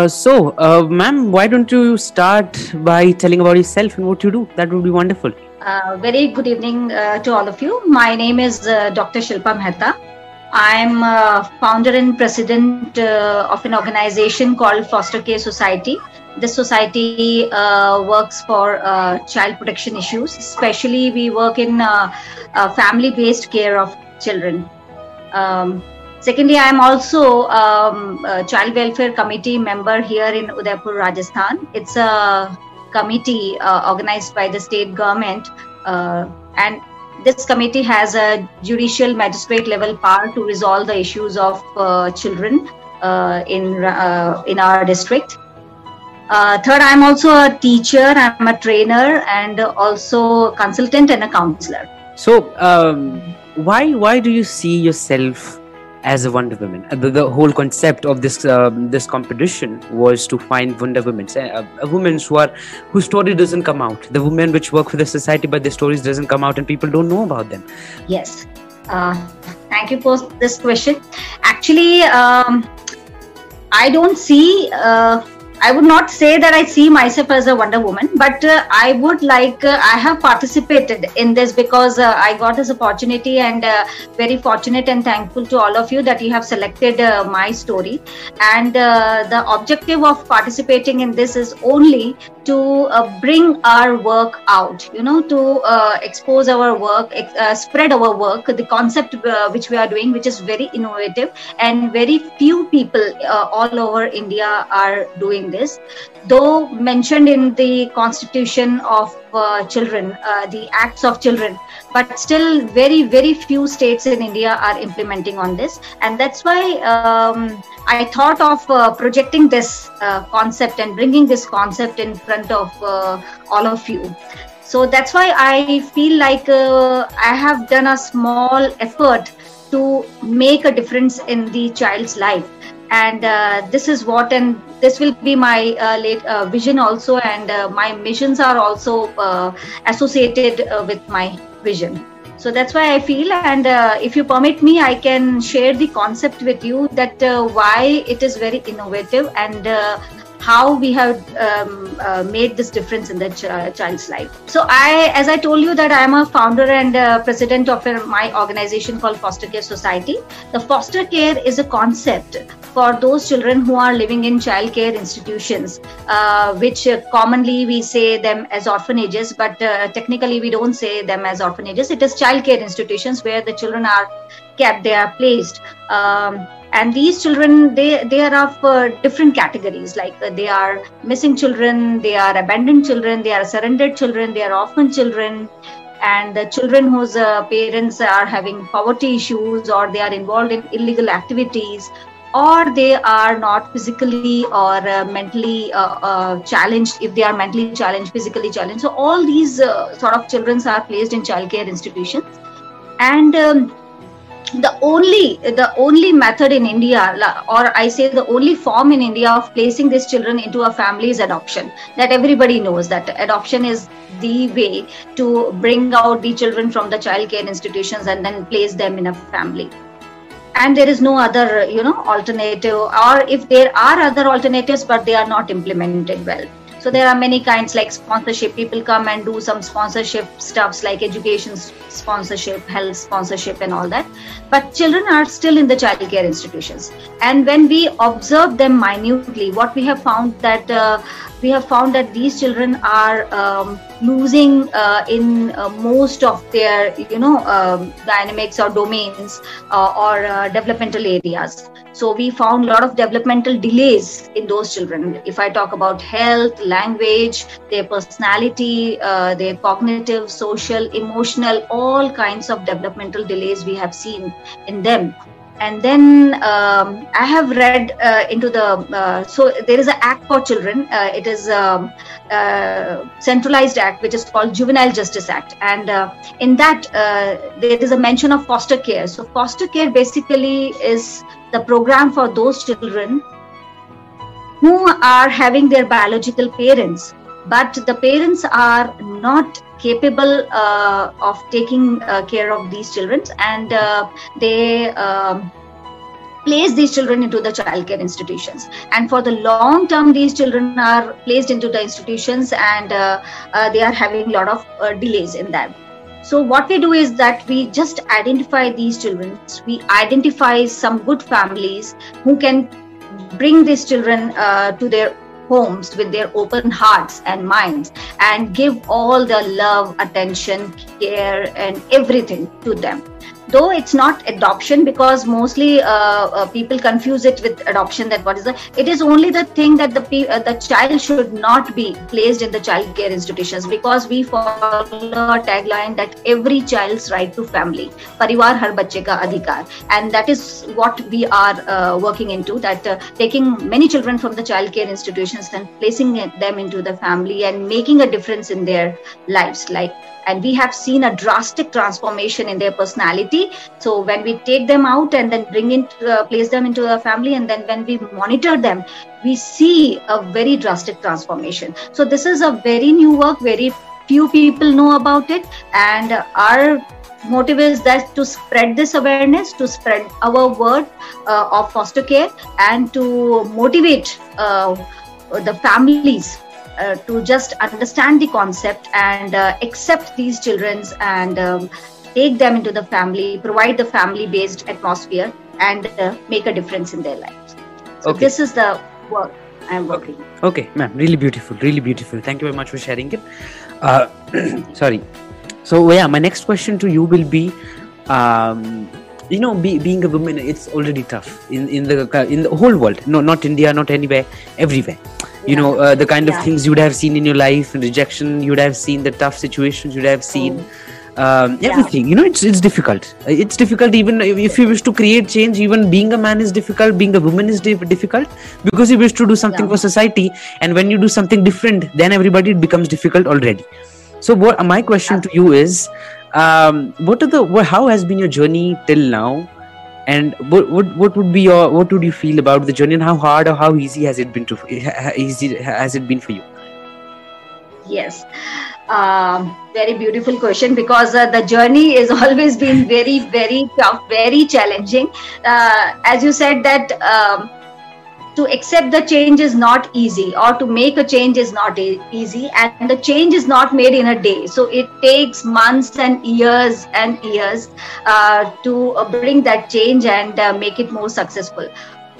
Uh, so, uh, ma'am, why don't you start by telling about yourself and what you do? That would be wonderful. Uh, very good evening uh, to all of you. My name is uh, Dr. Shilpa Mehta. I'm founder and president of an organization called Foster Care Society. This society works for child protection issues. Especially, we work in uh, family-based care of children. Um, secondly, I'm also um, a child welfare committee member here in Udaipur, Rajasthan. It's a committee uh, organized by the state government, uh, and this committee has a judicial magistrate level power to resolve the issues of uh, children uh, in uh, in our district. Uh, third, I'm also a teacher. I'm a trainer and also a consultant and a counselor. So, um, why why do you see yourself as a Wonder Woman? Uh, The, the whole concept of this um, this competition was to find Wonder Women, uh, uh, women who are whose story doesn't come out, the women which work for the society but their stories doesn't come out and people don't know about them. Yes. Uh, thank you for this question. Actually, um, I don't see. Uh, I would not say that I see myself as a Wonder Woman, but uh, I would like. Uh, I have participated in this because uh, I got this opportunity, and uh, very fortunate and thankful to all of you that you have selected uh, my story. And uh, the objective of participating in this is only to uh, bring our work out. You know, to uh, expose our work, uh, spread our work. The concept uh, which we are doing, which is very innovative, and very few people uh, all over India are doing this. Though mentioned in the constitution of uh, children, the acts of children, but still very, very few states in India are implementing on this. And that's why um, I thought of uh, projecting this uh, concept and bringing this concept in front of uh, all of you. So that's why I feel like uh, I have done a small effort to make a difference in the child's life and uh, this is what and this will be my uh, late uh, vision also and uh, my missions are also uh, associated with my vision. So that's why i feel and uh, if you permit me i can share the concept with you that uh, why it is very innovative and uh, how we have um, uh, made this difference in the ch- child's life. So i as i told you that i am a founder and uh, president of uh, my organization called foster care society. The foster care is a concept for those children who are living in child care institutions uh, which uh, commonly we say them as orphanages but uh, technically we don't say them as orphanages. It is child care institutions where the children are kept they are placed. Um, and these children they they are of uh, different categories. Like uh, they are missing children they are abandoned children they are surrendered children they are orphan children. And the children whose uh, parents are having poverty issues or they are involved in illegal activities or they are not physically or uh, mentally uh, uh, challenged if they are mentally challenged physically challenged. So all these sort of children are placed in childcare institutions. And um, the only the only method in india or i say the only form in india of placing these children into a family is adoption. That everybody knows that adoption is the way to bring out the children from the child care institutions and then place them in a family. And there is no other you know alternative or if there are other alternatives but they are not implemented well so there are many kinds like sponsorship. People come and do some sponsorship stuffs like education sponsorship health sponsorship and all that. But children are still in the child care institutions. And when we observe them minutely what we have found that uh, we have found that these children are um, losing uh, in uh, most of their you know um, dynamics or domains uh, or uh, developmental areas. So we found a lot of developmental delays in those children. If i talk about health language their personality uh, their cognitive social emotional all kinds of developmental delays we have seen in them and then um, i have read uh, into the uh, so there is an act for children. Uh, it is um, uh, centralized act which is called juvenile justice act. And uh, in that uh, there is a mention of foster care. So foster care basically is the program for those children who are having their biological parents but the parents are not capable uh, of taking uh, care of these children and uh, they um, place these children into the childcare institutions. And for the long term these children are placed into the institutions and uh, uh, they are having a lot of uh, delays in that so what we do is that we just identify these children. We identify some good families who can bring these children to their homes with their open hearts and minds and give all the love attention care and everything to them though it's not adoption because mostly uh, uh, people confuse it with adoption that what is the it is only the thing that the uh, the child should not be placed in the child care institutions because we follow a tagline that every child's right to family parivar har bacche ka adhikar. And that is what we are uh, working into that taking many children from the child care institutions and placing them into the family and making a difference in their lives like and we have seen a drastic transformation in their personality so when we take them out and then bring in uh, place them into a family and then when we monitor them we see a very drastic transformation. So this is a very new work. Very few people know about it. And our motive is that to spread this awareness to spread our word uh, of foster care and to motivate uh, the families uh, to just understand the concept and uh, accept these children and um, take them into the family, provide the family based atmosphere, and uh, make a difference in their lives. So, okay. this is the work I'm working. Okay, okay ma'am, really beautiful, really beautiful. Thank you very much for sharing it. Uh, sorry. So, yeah, my next question to you will be. Um, you know be, being a woman it's already tough in in the in the whole world no not india not anywhere everywhere you know uh, the kind of yeah. things you would have seen in your life rejection you would have seen the tough situations you would have seen oh. Um, everything. Yeah. you know it's it's difficult. It's difficult even if you wish to create change even being a man is difficult being a woman is difficult. Because you wish to do something yeah. for society and when you do something different then everybody it becomes difficult already. So what my question to you is um, what are the how has been your journey till now? And what, what what would be your what would you feel about the journey and how hard or how easy has it been to easy has it been for you yes. Um, very beautiful question because uh, the journey is always been very very tough very challenging. Uh, as you said that um, to accept the change is not easy or to make a change is not e- easy and the change is not made in a day. So it takes months and years and years uh, to uh, bring that change and uh, make it more successful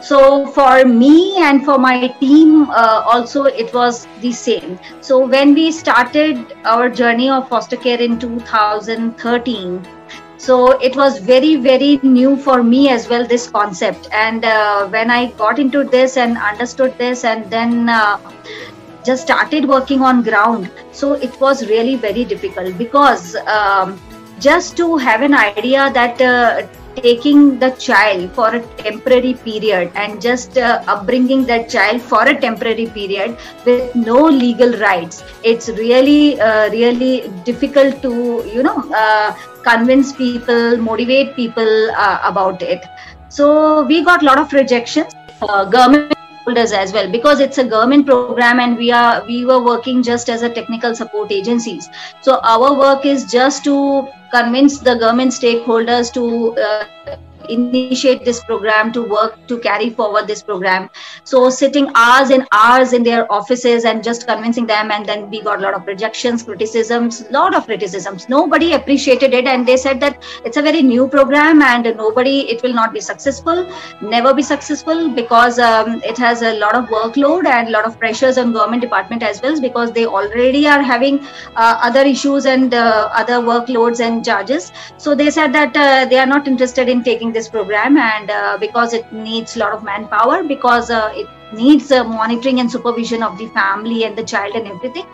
so for me and for my team uh, also it was the same. So when we started our journey of foster care in 2013 so it was very very new for me as well this concept. And uh, when i got into this and understood this and then uh, just started working on ground so it was really very difficult because um, just to have an idea that uh, taking the child for a temporary period and just uh, upbringing that child for a temporary period with no legal rights it's really uh, really difficult to you know uh, convince people motivate people uh, about it. So we got a lot of rejections. Uh, government stakeholders as well because it's a government program and we are we were working just as a technical support agencies. So our work is just to convince the government stakeholders to uh, initiate this program to work to carry forward this program. So sitting hours and hours in their offices and just convincing them and then we got a lot of rejections criticisms lot of criticisms. Nobody appreciated it and they said that it's a very new program and nobody it will not be successful never be successful because um, it has a lot of workload and a lot of pressures on government department as well because they already are having uh, other issues and uh, other workloads and charges. So they said that uh, they are not interested in taking this program and uh, because it needs a lot of manpower because uh, it needs uh, monitoring and supervision of the family and the child and everything.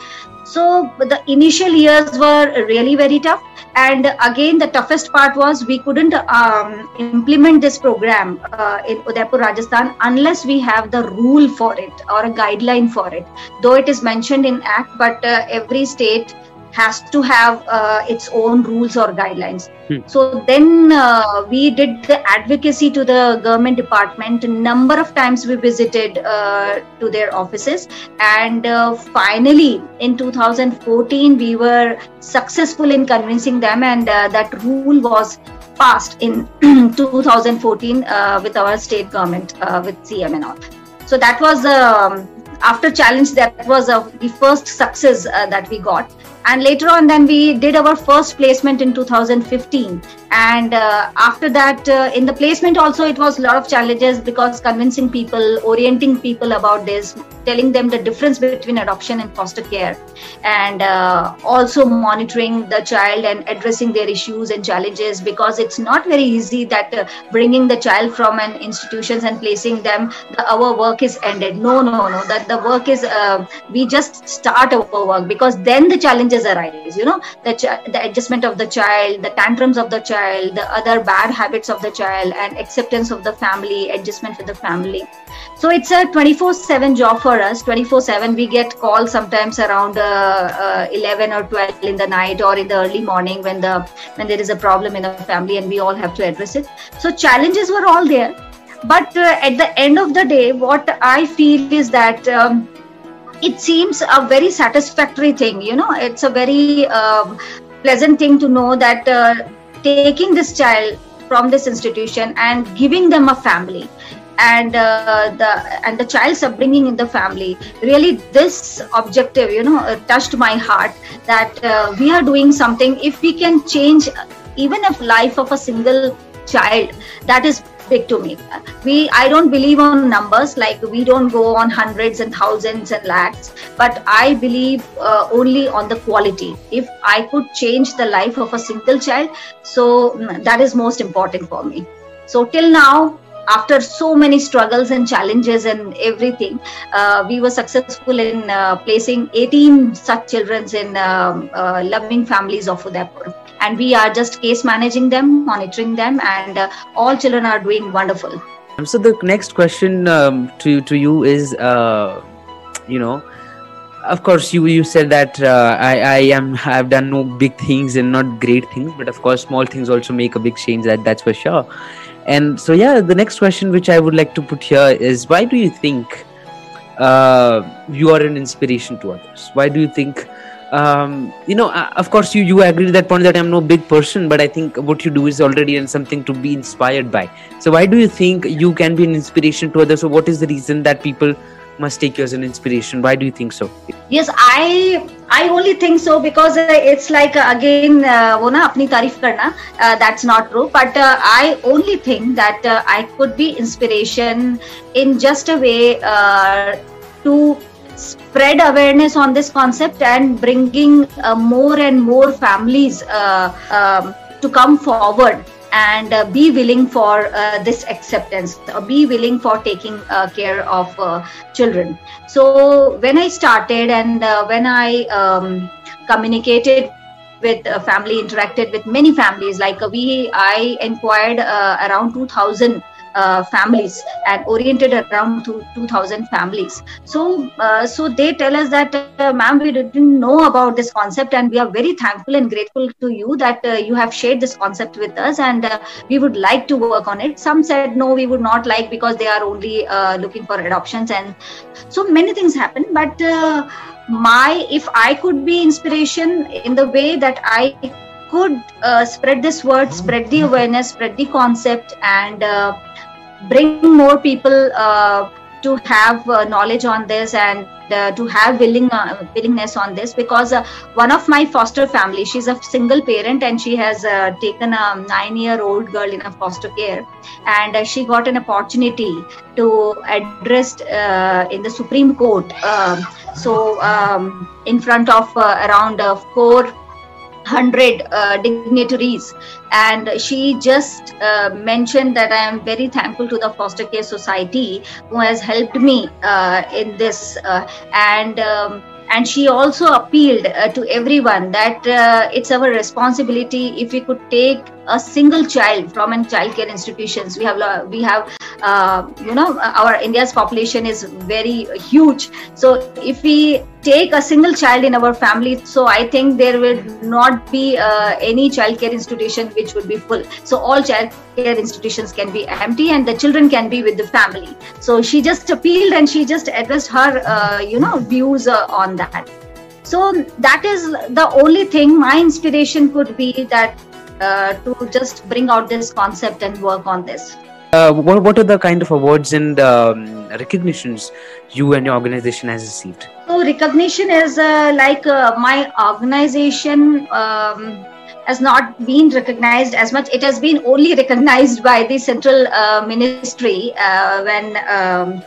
So the initial years were really very tough. And again the toughest part was we couldn't um, implement this program uh, in udaipur rajasthan unless we have the rule for it or a guideline for it. Though it is mentioned in act but uh, every state has to have uh, its own rules or guidelines. Hmm. So then uh, we did the advocacy to the government department. A number of times we visited uh, to their offices, and uh, finally in 2014 we were successful in convincing them, and uh, that rule was passed in 2014 uh, with our state government uh, with CM and all. So that was um, after challenge that was uh, the first success uh, that we got and later on then we did our first placement in 2015 and uh, after that uh, in the placement also it was a lot of challenges because convincing people orienting people about this telling them the difference between adoption and foster care. And uh, also monitoring the child and addressing their issues and challenges because it's not very easy that uh, bringing the child from an institutions and placing them the, our work is ended. No no no. That the work is uh, we just start our work because then the challenges arise you know? The, ch- the adjustment of the child the tantrums of the child the other bad habits of the child and acceptance of the family adjustment with the family. So it's a 24 7 job for us. 24 7 we get calls sometimes around uh, uh, 11 or 12 in the night or in the early morning when the when there is a problem in the family and we all have to address it. So challenges were all there. But uh, at the end of the day what i feel is that um, it seems a very satisfactory thing you know. It's a very um, pleasant thing to know that uh, taking this child from this institution and giving them a family and uh, the and the child's upbringing in the family. Really this objective you know uh, touched my heart that uh, we are doing something. If we can change even a life of a single child that is big to me we i don't believe on numbers like we don't go on hundreds and thousands and lakhs but i believe uh, only on the quality. If i could change the life of a single child so mm, that is most important for me. So till now after so many struggles and challenges and everything, uh, we were successful in uh, placing 18 such children in um, uh, loving families of Udaipur. And we are just case managing them, monitoring them, and uh, all children are doing wonderful. So the next question um, to to you is, uh, you know, of course you you said that uh, I I am I've done no big things and not great things, but of course small things also make a big change. That that's for sure and so yeah the next question which i would like to put here is why do you think uh, you are an inspiration to others? Why do you think um, you know uh, of course you you agree that point that i'm no big person but i think what you do is already and something to be inspired by. So why do you think you can be an inspiration to others? So what is the reason that people must take you as an inspiration. Why do you think so? Yes i i only think so because uh, it's like uh, again wo na uh, that's not true. But uh, i only think that uh, i could be inspiration in just a way uh, to spread awareness on this concept and bringing more and more families um, to come forward and uh, be willing for uh, this acceptance be willing for taking uh, care of uh, children. So when i started and uh, when i um, communicated with uh, family interacted with many families like we i inquired around 2000 uh, families and oriented around to 2000 families. So uh, so they tell us that uh, ma'am we didn't know about this concept and we are very thankful and grateful to you that uh, you have shared this concept with us and uh, we would like to work on it. Some said no we would not like because they are only uh, looking for adoptions. And so many things happen but my if i could be inspiration in the way that i could spread this word spread the awareness spread the concept and bring more people uh, to have uh, knowledge on this and uh, to have willing uh, willingness on this because uh, one of my foster family she's a single parent and she has uh, taken a 9 year old girl in a foster care and she got an opportunity to address in the supreme court um, so um, in front of around 4 100 uh, dignitaries. And she just uh, mentioned that i am very thankful to the foster care society who has helped me uh, in this uh, and um, and she also appealed uh, to everyone that uh, it's our responsibility if we could take a single child from a child care institutions. We have we have uh, you know our india's population is very huge. So if we take a single child in our family so i think there will not be uh, any child care institution which would be full. So all child care institutions can be empty and the children can be with the family. So she just appealed and she just addressed her uh, you know views uh, on that. So that is the only thing. My inspiration could be that uh, to just bring out this concept and work on this. Uh, what, what are the kind of awards and um, recognitions you and your organization has received? So recognition is uh, like uh, my organization um, has not been recognized as much. It has been only recognized by the central uh, ministry uh, when. Um,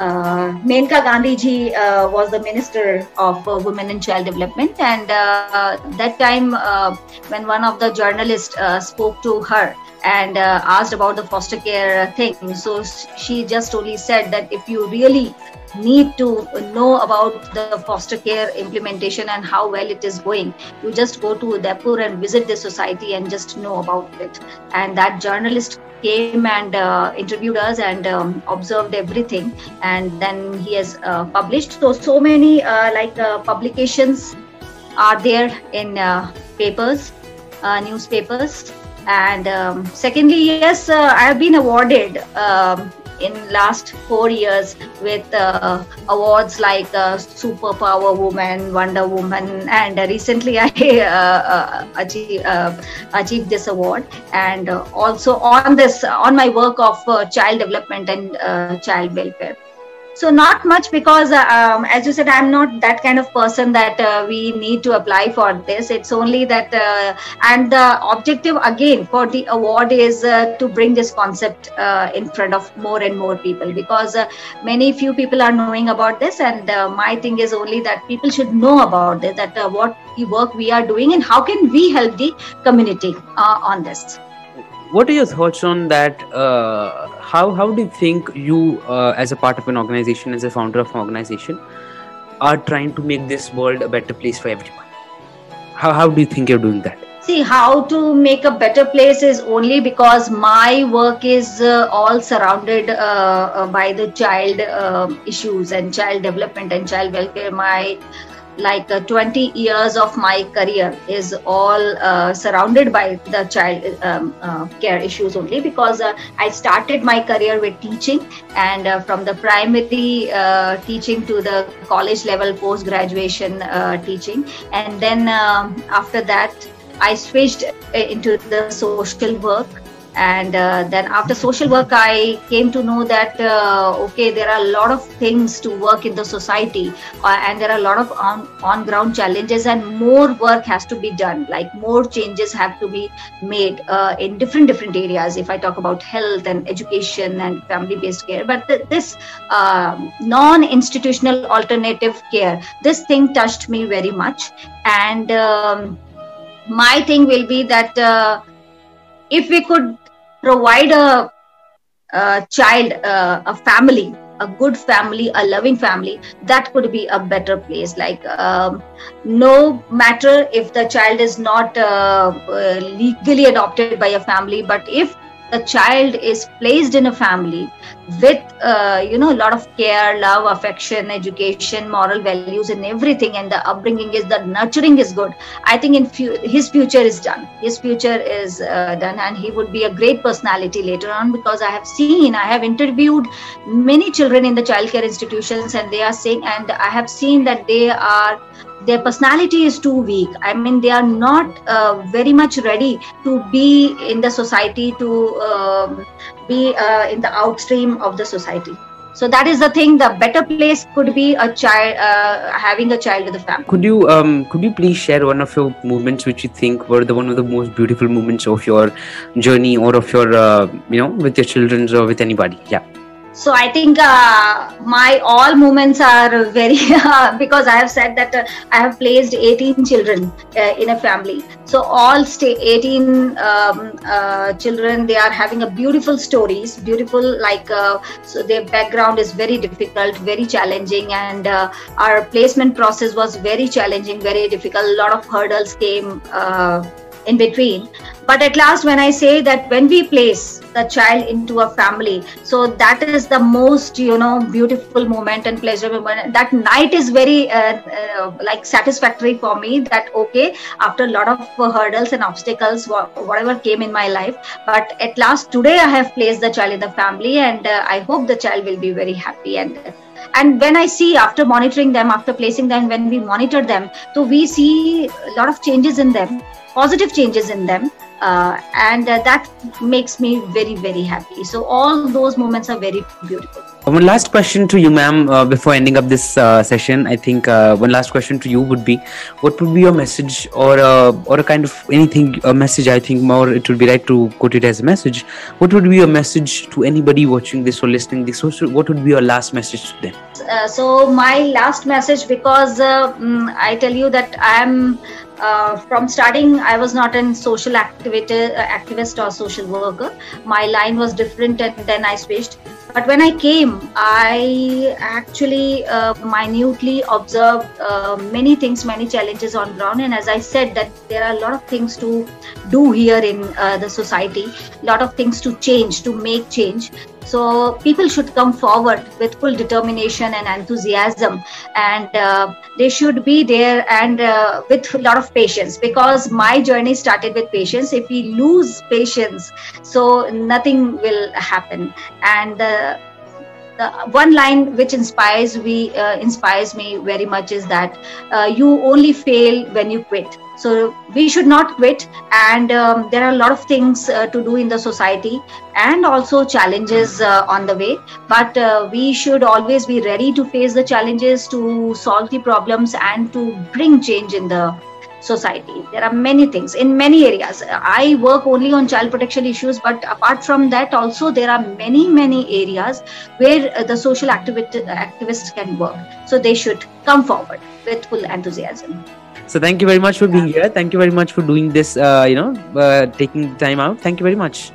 uh, Maneka Gandhi ji uh, was the Minister of uh, Women and Child Development, and uh, that time uh, when one of the journalists uh, spoke to her and asked about the foster care thing, so she just only said that if you really need to know about the foster care implementation and how well it is going you just go to udaipur and visit the society and just know about it. And that journalist came and uh, interviewed us and um, observed everything. And then he has uh, published. So so many uh, like uh, publications are there in uh, papers uh, newspapers and um, secondly yes i have been awarded um, in last four years with uh, awards like uh, Superpower Woman, Wonder Woman, and recently I uh, uh achieved, uh, achieved this award. And uh, also on this, on my work of child development and child welfare so not much because uh, um, as you said i'm not that kind of person that uh, we need to apply for this. It's only that uh, and the objective again for the award is uh, to bring this concept uh, in front of more and more people because many few people are knowing about this and my thing is only that people should know about this that what the work we are doing and how can we help the community on this what are your thoughts on that uh, how how do you think you uh, as a part of an organization as a founder of an organization are trying to make this world a better place for everyone? How, how do you think you're doing that? See how to make a better place is only because my work is uh, all surrounded uh, uh, by the child uh, issues and child development and child welfare. My like uh, 20 years of my career is all uh, surrounded by the child um, uh, care issues only because uh, I started my career with teaching and uh, from the primary uh, teaching to the college level post graduation teaching. And then um, after that I switched into the social work and uh, then after social work i came to know that uh, okay there are a lot of things to work in the society uh, and there are a lot of on, on ground challenges and more work has to be done. Like more changes have to be made uh, in different different areas. If i talk about health and education and family based care but th- this um, non institutional alternative care this thing touched me very much. And um, my thing will be that uh, if we could provide a, a child, uh, a family, a good family, a loving family, that could be a better place. Like, um, no matter if the child is not uh, uh, legally adopted by a family, but if the child is placed in a family with uh, you know a lot of care love affection education moral values and everything and the upbringing is the nurturing is good i think in fu- his future is done. His future is uh, done and he would be a great personality later on because i have seen i have interviewed many children in the child care institutions and they are saying and i have seen that they are their personality is too weak. I mean they are not uh, very much ready to be in the society to um, be uh, in the outstream of the society. So that is the thing the better place could be a child uh, having a child with a family. Could you um, could you please share one of your movements which you think were the one of the most beautiful moments of your journey or of your uh, you know with your children or with anybody? Yeah so i think uh, my all moments are very uh, because i have said that uh, i have placed 18 children uh, in a family. So all stay 18 um, uh, children they are having a beautiful stories beautiful like uh, so their background is very difficult very challenging and our placement process was very challenging very difficult. A lot of hurdles came in between. But at last when i say that when we place the child into a family so that is the most you know beautiful moment and pleasure moment. That night is very uh, uh, like satisfactory for me that okay after a lot of hurdles and obstacles whatever came in my life but at last today i have placed the child in the family and uh, i hope the child will be very happy and and when i see after monitoring them after placing them when we monitor them so we see a lot of changes in them positive changes in them uh, and uh, that makes me very very happy. So all those moments are very beautiful. One last question to you ma'am uh, before ending up this uh, session. I think uh, one last question to you would be what would be your message or uh, or a kind of anything a message i think more it would be right to quote it as a message. What would be your message to anybody watching this or listening this? What would be your last message to them? Uh, so my last message because um, i tell you that i am uh, from starting i was not a social activity, uh, activist or social worker. My line was different and then i switched. But when i came i actually uh, minutely observed uh, many things many challenges on ground. And as i said that there are a lot of things to do here in uh, the society a lot of things to change to make change so people should come forward with full determination and enthusiasm, and uh, they should be there and uh, with a lot of patience because my journey started with patience. If we lose patience, so nothing will happen. And uh, the one line which inspires me uh, inspires me very much is that uh, you only fail when you quit. So we should not quit. And um, there are a lot of things uh, to do in the society and also challenges uh, on the way. But uh, we should always be ready to face the challenges to solve the problems and to bring change in the society. There are many things in many areas. I work only on child protection issues, but apart from that, also there are many, many areas where uh, the social activi- activists can work. So they should come forward with full enthusiasm. So thank you very much for being here. Thank you very much for doing this. Uh, you know, uh, taking time out. Thank you very much.